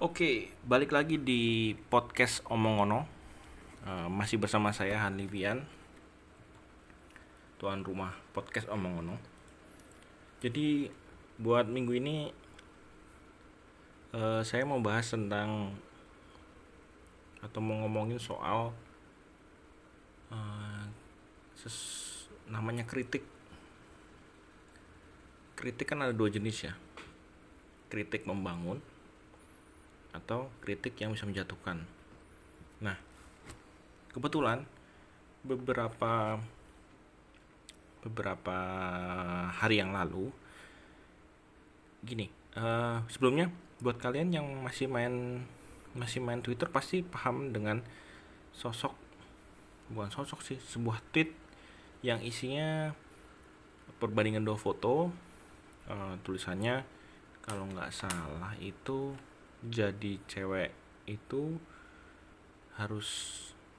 Oke, balik lagi di podcast Omongono. Uh, masih bersama saya Han Livian, tuan rumah podcast Omongono. Jadi buat minggu ini uh, saya mau bahas tentang atau mau ngomongin soal uh, ses, namanya kritik. Kritik kan ada dua jenis ya. Kritik membangun atau kritik yang bisa menjatuhkan. Nah, kebetulan beberapa beberapa hari yang lalu gini uh, sebelumnya buat kalian yang masih main masih main Twitter pasti paham dengan sosok bukan sosok sih sebuah tweet yang isinya perbandingan dua foto uh, tulisannya kalau nggak salah itu jadi cewek itu harus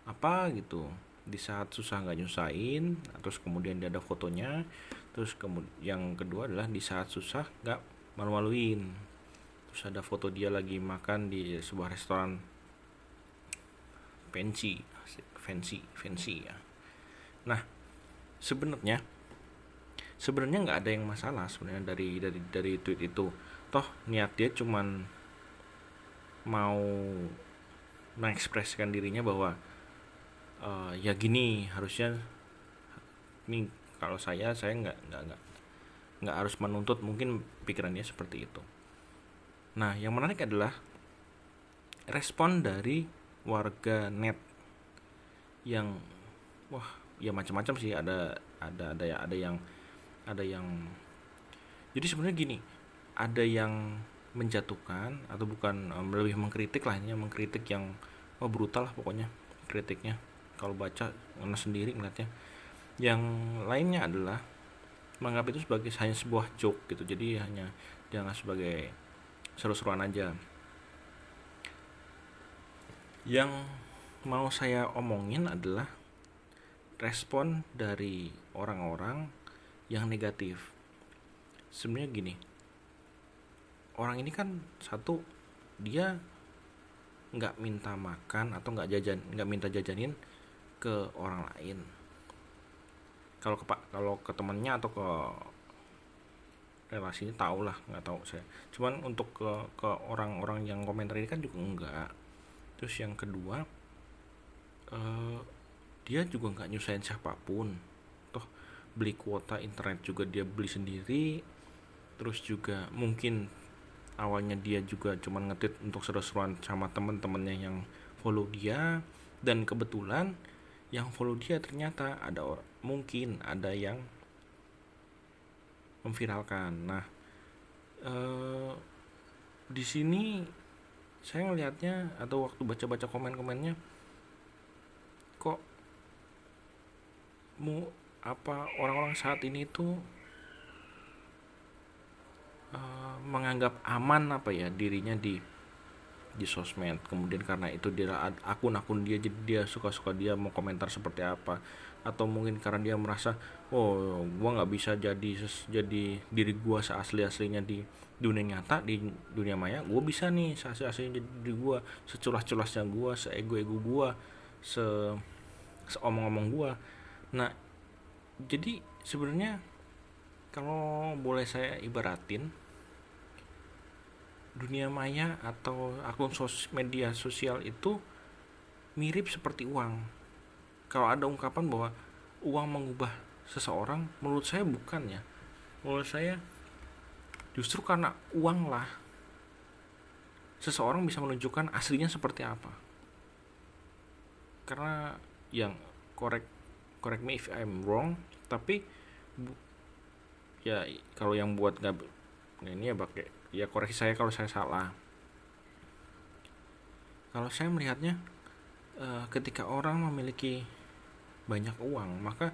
apa gitu. Di saat susah nggak nyusahin terus kemudian dia ada fotonya terus kemudian yang kedua adalah di saat susah nggak malu-maluin. Terus ada foto dia lagi makan di sebuah restoran fancy fancy fancy ya. Nah sebenarnya sebenarnya nggak ada yang masalah sebenarnya dari dari dari tweet itu. Toh niat dia cuman mau mengekspresikan dirinya bahwa uh, ya gini harusnya ini kalau saya saya nggak nggak nggak nggak harus menuntut mungkin pikirannya seperti itu. Nah yang menarik adalah respon dari warga net yang wah ya macam-macam sih. Ada ada ada ya ada yang ada yang jadi sebenarnya gini ada yang menjatuhkan atau bukan um, lebih mengkritik lah ini mengkritik yang oh brutal lah pokoknya kritiknya. Kalau baca karena sendiri ngeliatnya. Yang lainnya adalah menganggap itu sebagai hanya sebuah joke gitu. Jadi hanya jangan sebagai seru-seruan aja. Yang mau saya omongin adalah respon dari orang-orang yang negatif. Sebenarnya gini orang ini kan satu dia nggak minta makan atau nggak jajan nggak minta jajanin ke orang lain. Kalau ke pak kalau ke temennya atau ke relasinya tahu lah nggak tahu saya. Cuman untuk ke ke orang-orang yang komentar ini kan juga enggak terus yang kedua uh, dia juga nggak nyusahin siapa pun. Toh beli kuota internet juga dia beli sendiri. Terus juga mungkin awalnya dia juga cuma ngetit untuk seru-seruan sama temen-temennya yang follow dia. Dan kebetulan yang follow dia ternyata ada orang mungkin ada yang memviralkan. Nah eh, di sini saya ngelihatnya atau waktu baca-baca komen-komennya kok mau apa orang-orang saat ini tuh uh, menganggap aman apa ya dirinya di di sosmed. Kemudian karena itu dia akun-akun dia jadi dia suka-suka dia mau komentar seperti apa. Atau mungkin karena dia merasa oh gua nggak bisa jadi jadi diri gua seasli aslinya di dunia nyata di dunia maya gua bisa nih seasli aslinya jadi diri gua seculas-culasnya gua seego ego gua se seomong-omong gua. Nah jadi sebenarnya kalau boleh saya ibaratin dunia maya atau akun sos media sosial itu mirip seperti uang. Kalau ada ungkapan bahwa uang mengubah seseorang, menurut saya bukan ya. Menurut saya justru karena uang lah seseorang bisa menunjukkan aslinya seperti apa. Karena yang correct correct me if I'm wrong, tapi ya kalau yang buat nggak ini ya pakai ya koreksi saya kalau saya salah. Kalau saya melihatnya uh, ketika orang memiliki banyak uang maka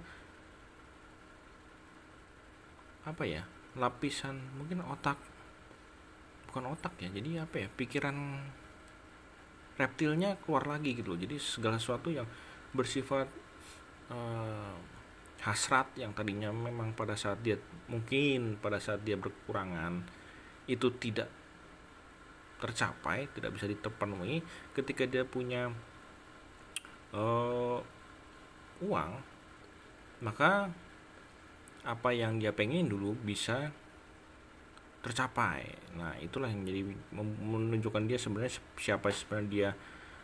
apa ya lapisan mungkin otak bukan otak ya jadi apa ya pikiran reptilnya keluar lagi gitu loh. Jadi segala sesuatu yang bersifat uh, hasrat yang tadinya memang pada saat dia mungkin pada saat dia berkurangan itu tidak tercapai tidak bisa diterpenuhi ketika dia punya uh, uang maka apa yang dia pengen dulu bisa tercapai. Nah itulah yang jadi menunjukkan dia sebenarnya siapa sebenarnya dia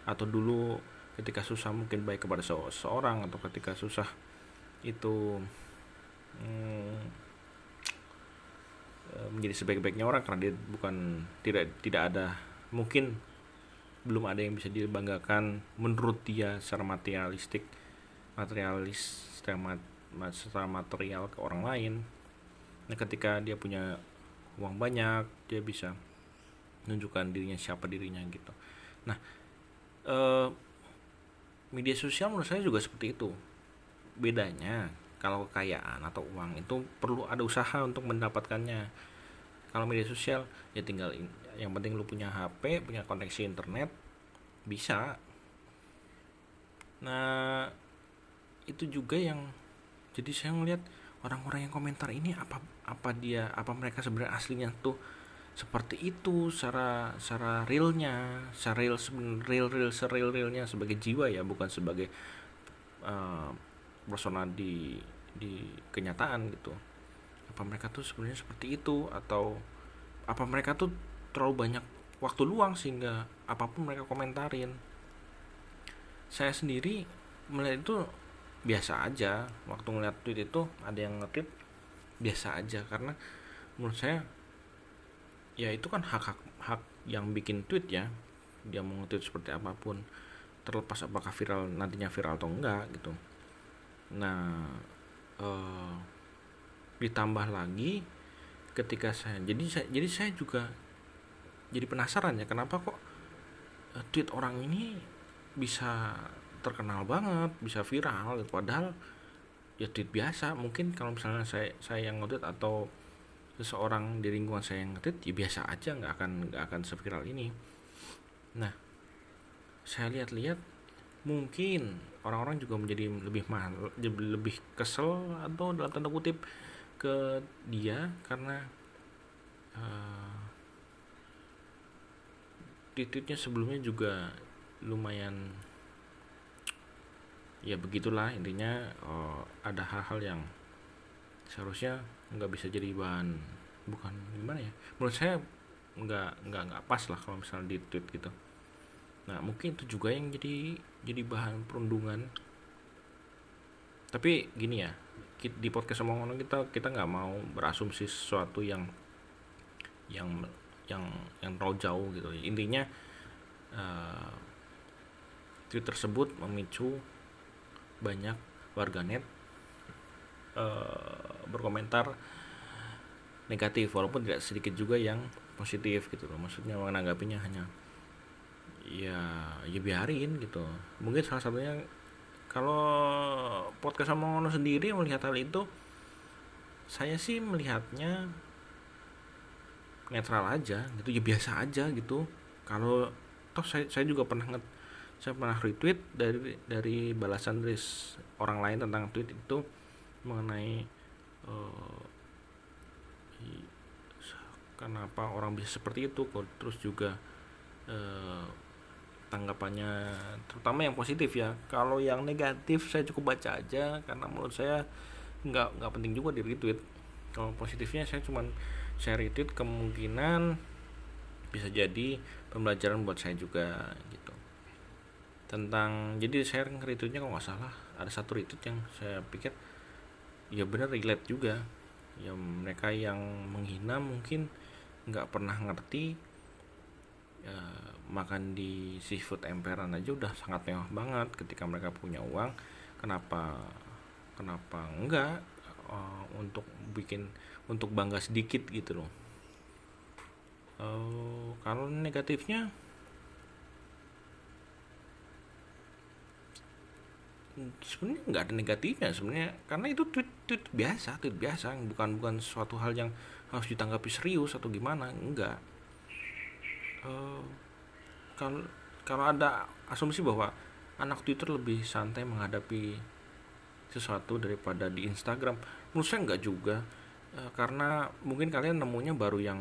atau dulu ketika susah mungkin baik kepada seseorang atau ketika susah itu hmm, menjadi sebaik-baiknya orang karena dia bukan tidak tidak ada mungkin belum ada yang bisa dibanggakan menurut dia secara materialistik materialis secara, mat, secara material ke orang lain. Nah ketika dia punya uang banyak dia bisa menunjukkan dirinya siapa dirinya gitu. Nah eh, media sosial menurut saya juga seperti itu. Bedanya kalau kekayaan atau uang itu perlu ada usaha untuk mendapatkannya. Kalau media sosial ya tinggal yang penting lu punya HP punya koneksi internet bisa. Nah itu juga yang jadi saya ngeliat orang-orang yang komentar ini apa apa dia apa mereka sebenarnya aslinya tuh seperti itu secara secara realnya secara real real real sereal realnya sebagai jiwa ya bukan sebagai uh, persona di di kenyataan gitu. Apa mereka tuh sebenarnya seperti itu? Atau apa mereka tuh terlalu banyak waktu luang sehingga apa pun mereka komentarin. Saya sendiri melihat itu biasa aja. Waktu ngeliat tweet itu ada yang nge biasa aja. Karena menurut saya ya itu kan hak hak hak yang bikin tweet ya. Dia mau nge-tweet seperti apa pun terlepas apakah viral nantinya viral atau enggak gitu nah uh, ditambah lagi ketika saya jadi saya jadi saya juga jadi penasaran ya kenapa kok uh, tweet orang ini bisa terkenal banget bisa viral padahal ya tweet biasa. Mungkin kalau misalnya saya saya yang nge atau seseorang di lingkungan saya yang nge ya biasa aja nggak akan nggak akan seviral ini. Nah saya lihat-lihat mungkin orang-orang juga menjadi lebih mahal lebih kesel atau dalam tanda kutip ke dia karena uh, di tweetnya sebelumnya juga lumayan ya begitulah intinya uh, ada hal-hal yang seharusnya nggak bisa jadi bahan bukan gimana ya menurut saya nggak nggak nggak pas lah kalau misalnya di tweet gitu nah mungkin itu juga yang jadi jadi bahan perundungan. Tapi gini ya di podcast ngomong kita kita nggak mau berasumsi sesuatu yang yang yang yang terlalu jauh gitu. Intinya uh, tweet tersebut memicu banyak warganet uh, berkomentar negatif walaupun tidak sedikit juga yang positif gitu loh. Maksudnya menanggapinya hanya ya ya biarin gitu. Mungkin salah satunya kalau podcast sama ngono sendiri melihat hal itu saya sih melihatnya netral aja gitu ya biasa aja gitu. Kalau toh saya saya juga pernah nge saya pernah retweet dari dari balasan dari orang lain tentang tweet itu mengenai uh, kenapa orang bisa seperti itu kok terus juga uh, tanggapannya terutama yang positif ya. Kalau yang negatif saya cukup baca aja karena menurut saya nggak nggak penting juga di retweet. Kalau positifnya saya cuman share retweet kemungkinan bisa jadi pembelajaran buat saya juga gitu. Tentang jadi saya retweetnya kalau nggak salah. Ada satu retweet yang saya pikir ya benar relate juga. Ya mereka yang menghina mungkin nggak pernah ngerti ya, makan di seafood emperan aja udah sangat mewah banget ketika mereka punya uang. Kenapa kenapa enggak uh, untuk bikin untuk bangga sedikit gitu loh. Uh, kalau negatifnya sebenarnya nggak ada negatifnya. Sebenarnya karena itu tweet tweet biasa tweet biasa. Bukan bukan suatu hal yang harus ditanggapi serius atau gimana enggak kalau kalau ada asumsi bahwa anak Twitter lebih santai menghadapi sesuatu daripada di Instagram. Menurut saya enggak juga. Uh, karena mungkin kalian nemunya baru yang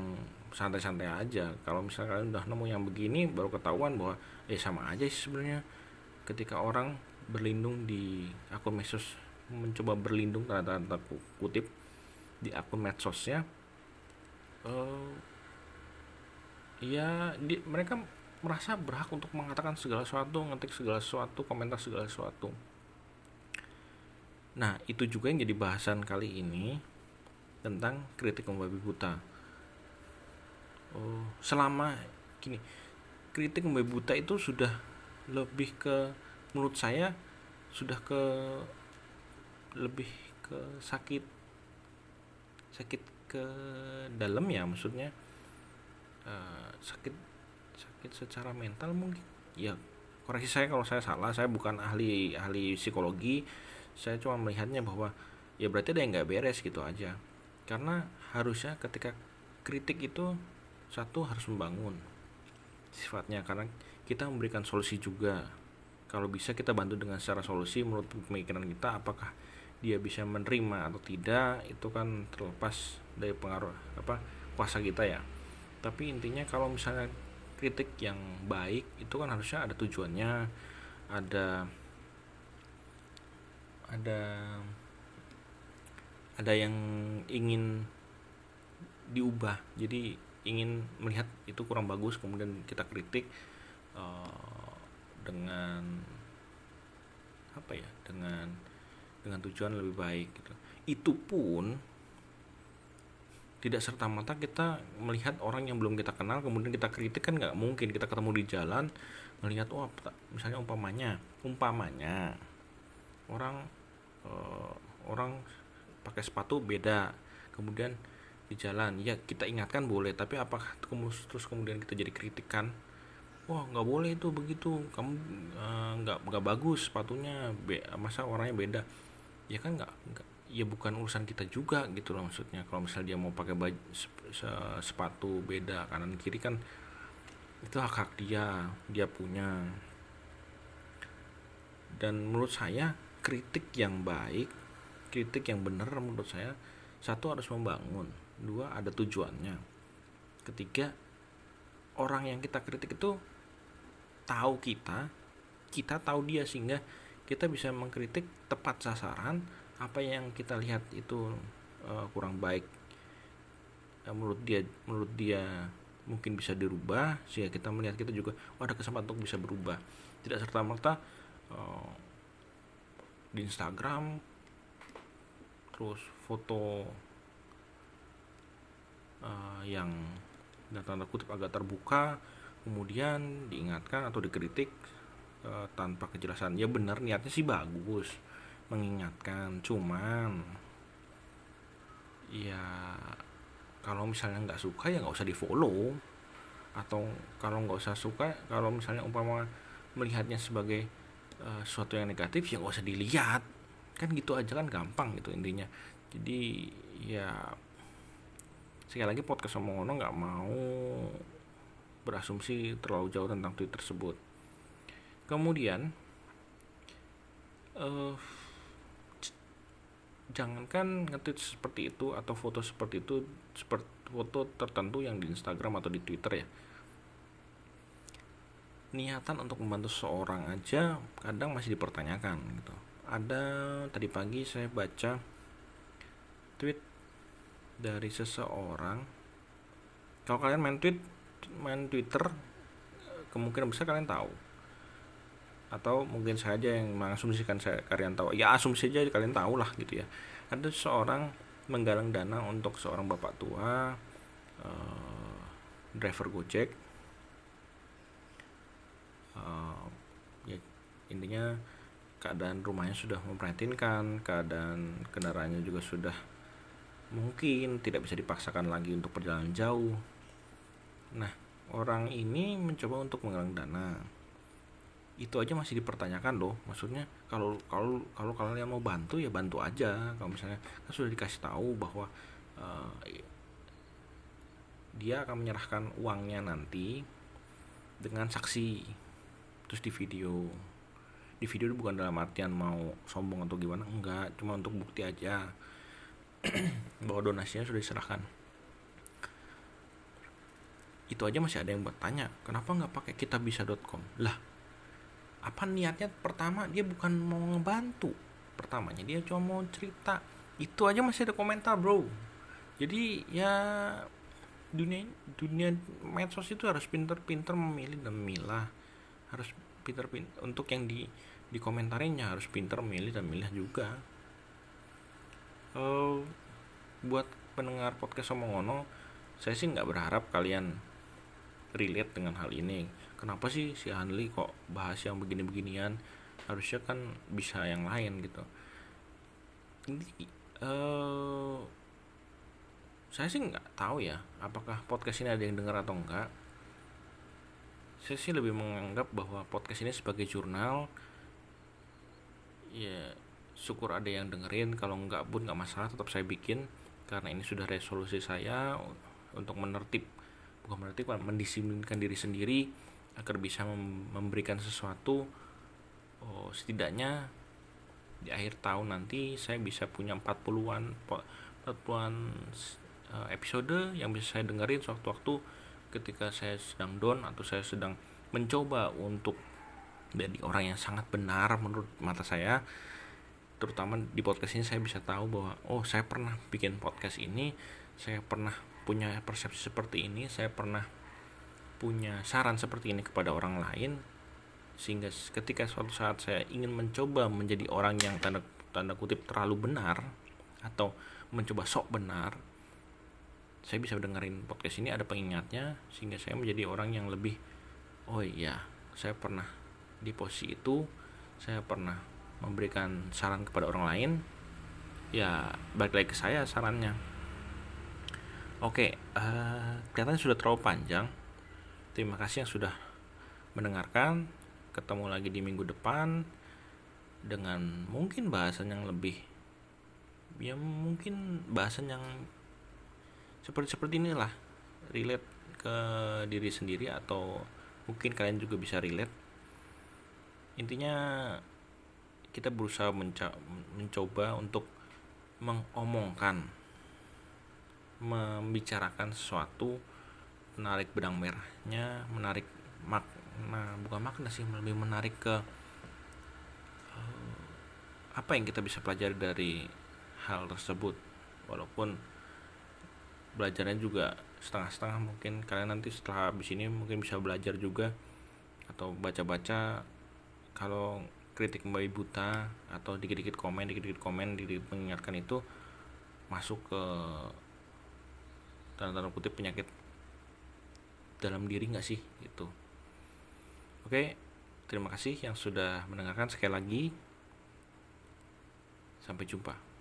santai-santai aja. Kalau misalnya kalian udah nemu yang begini baru ketahuan bahwa eh sama aja sebenarnya. Ketika orang berlindung di akun medsos mencoba berlindung tanda tanda kutip di akun medsosnya uh, ya di, mereka merasa berhak untuk mengatakan segala sesuatu ngetik segala sesuatu komentar segala sesuatu. Nah itu juga yang jadi bahasan kali ini tentang kritik membabi buta. Oh selama gini kritik membabi buta itu sudah lebih ke menurut saya sudah ke lebih ke sakit sakit ke dalam ya maksudnya uh, sakit sakit secara mental mungkin. Ya koreksi saya kalau saya salah. Saya bukan ahli ahli psikologi. Saya cuma melihatnya bahwa ya berarti ada yang nggak beres gitu aja. Karena harusnya ketika kritik itu satu harus membangun sifatnya. Karena kita memberikan solusi juga. Kalau bisa kita bantu dengan secara solusi menurut pemikiran kita apakah dia bisa menerima atau tidak itu kan terlepas dari pengaruh apa kuasa kita ya tapi intinya kalau misalnya kritik yang baik itu kan harusnya ada tujuannya ada ada ada yang ingin diubah. Jadi ingin melihat itu kurang bagus kemudian kita kritik uh, dengan apa ya dengan dengan tujuan lebih baik gitu. Itu pun tidak serta merta kita melihat orang yang belum kita kenal kemudian kita kritik kan nggak mungkin. Kita ketemu di jalan melihat oh misalnya umpamanya umpamanya orang uh, orang pakai sepatu beda kemudian di jalan. Ya kita ingatkan boleh tapi apakah terus kemudian kita jadi kritikan? Wah nggak boleh itu begitu. Kamu uh, nggak nggak bagus sepatunya masa orangnya beda. Ya kan nggak nggak ya bukan urusan kita juga gitu loh maksudnya. Kalau misalnya dia mau pakai baju sepatu beda kanan kiri kan itu hak hak dia dia punya. Dan menurut saya kritik yang baik kritik yang benar menurut saya satu harus membangun dua ada tujuannya. Ketiga orang yang kita kritik itu tahu kita kita tahu dia sehingga kita bisa mengkritik tepat sasaran apa yang kita lihat itu uh, kurang baik? Uh, menurut dia menurut dia mungkin bisa dirubah sehingga kita melihat kita juga oh, ada kesempatan untuk bisa berubah. Tidak serta merta uh, di Instagram terus foto uh, yang tanda kutip agak terbuka kemudian diingatkan atau dikritik e, tanpa kejelasan. Ya benar niatnya sih bagus mengingatkan cuman ya kalau misalnya nggak suka ya nggak usah di follow atau kalau nggak usah suka kalau misalnya umpama melihatnya sebagai e, sesuatu yang negatif ya nggak usah dilihat. Kan gitu aja kan gampang gitu intinya. Jadi ya sekali lagi podcast omongono nggak mau berasumsi terlalu jauh tentang tweet tersebut. Kemudian, uh, jangankan nge-tweet seperti itu atau foto seperti itu, seperti foto tertentu yang di Instagram atau di Twitter ya. Niatan untuk membantu seseorang aja kadang masih dipertanyakan gitu. Ada tadi pagi saya baca tweet dari seseorang. Kalau kalian main tweet main Twitter kemungkinan besar kalian tahu atau mungkin saja yang mengasumsikan saya kalian tahu. Ya asumsi aja kalian tahu lah gitu ya. Ada seorang menggalang dana untuk seorang bapak tua uh, driver gojek. Uh, ya intinya keadaan rumahnya sudah memprihatinkan keadaan kendaraannya juga sudah mungkin tidak bisa dipaksakan lagi untuk perjalanan jauh. Nah, orang ini mencoba untuk menggalang dana. Itu aja masih dipertanyakan loh. Maksudnya kalau kalau kalau kalian mau bantu ya bantu aja. Kalau misalnya kan sudah dikasih tahu bahwa uh, dia akan menyerahkan uangnya nanti dengan saksi. Terus di video. Di video itu bukan dalam artian mau sombong atau gimana. Enggak cuma untuk bukti aja. Bahwa donasinya sudah diserahkan. Itu aja masih ada yang bertanya kenapa nggak pakai kitabisa.com lah apa niatnya? Pertama dia bukan mau ngebantu. Pertamanya dia cuma mau cerita. Itu aja masih ada komentar bro. Jadi ya dunia dunia medsos itu harus pinter-pinter memilih dan memilah harus pinter-pinter untuk yang di di komentarinya harus pinter memilih dan milih juga. Uh, buat pendengar podcast Omongono saya sih nggak berharap kalian relate dengan hal ini kenapa sih si Hanli kok bahas yang begini-beginian? Harusnya kan bisa yang lain gitu. Ini uh, saya sih nggak tahu ya apakah podcast ini ada yang dengar atau enggak saya sih lebih menganggap bahwa podcast ini sebagai jurnal ya syukur ada yang dengerin. Kalau enggak pun nggak masalah tetap saya bikin. Karena ini sudah resolusi saya untuk menertib bukan menertib mendisiplinkan diri sendiri agar bisa memberikan sesuatu oh, setidaknya di akhir tahun nanti saya bisa punya 40-an 40-an eh, episode yang bisa saya dengerin sewaktu-waktu ketika saya sedang down atau saya sedang mencoba untuk jadi orang yang sangat benar menurut mata saya. Terutama di podcast ini saya bisa tahu bahwa oh saya pernah bikin podcast ini saya pernah punya persepsi seperti ini saya pernah punya saran seperti ini kepada orang lain sehingga ketika suatu saat saya ingin mencoba menjadi orang yang tanda tanda kutip terlalu benar atau mencoba sok benar saya bisa dengerin podcast ini ada pengingatnya sehingga saya menjadi orang yang lebih oh iya saya pernah di posisi itu saya pernah memberikan saran kepada orang lain. Ya balik lagi ke saya sarannya. Oke uh, kelihatannya sudah terlalu panjang terima kasih yang sudah mendengarkan. Ketemu lagi di minggu depan dengan mungkin bahasan yang lebih ya mungkin bahasan yang seperti seperti inilah relate ke diri sendiri atau mungkin kalian juga bisa relate. Intinya kita berusaha menca mencoba untuk mengomongkan membicarakan sesuatu menarik benang merahnya menarik makna bukan makna sih lebih menarik ke uh, apa yang kita bisa pelajari dari hal tersebut. Walaupun belajarnya juga setengah-setengah mungkin kalian nanti setelah habis ini mungkin bisa belajar juga atau baca-baca. Kalau kritik mbak buta atau dikit-dikit komen dikit-dikit komen dikit-dikit mengingatkan itu masuk ke tanda-tanda kutip penyakit dalam diri nggak sih? Itu oke terima kasih yang sudah mendengarkan sekali lagi. Sampai jumpa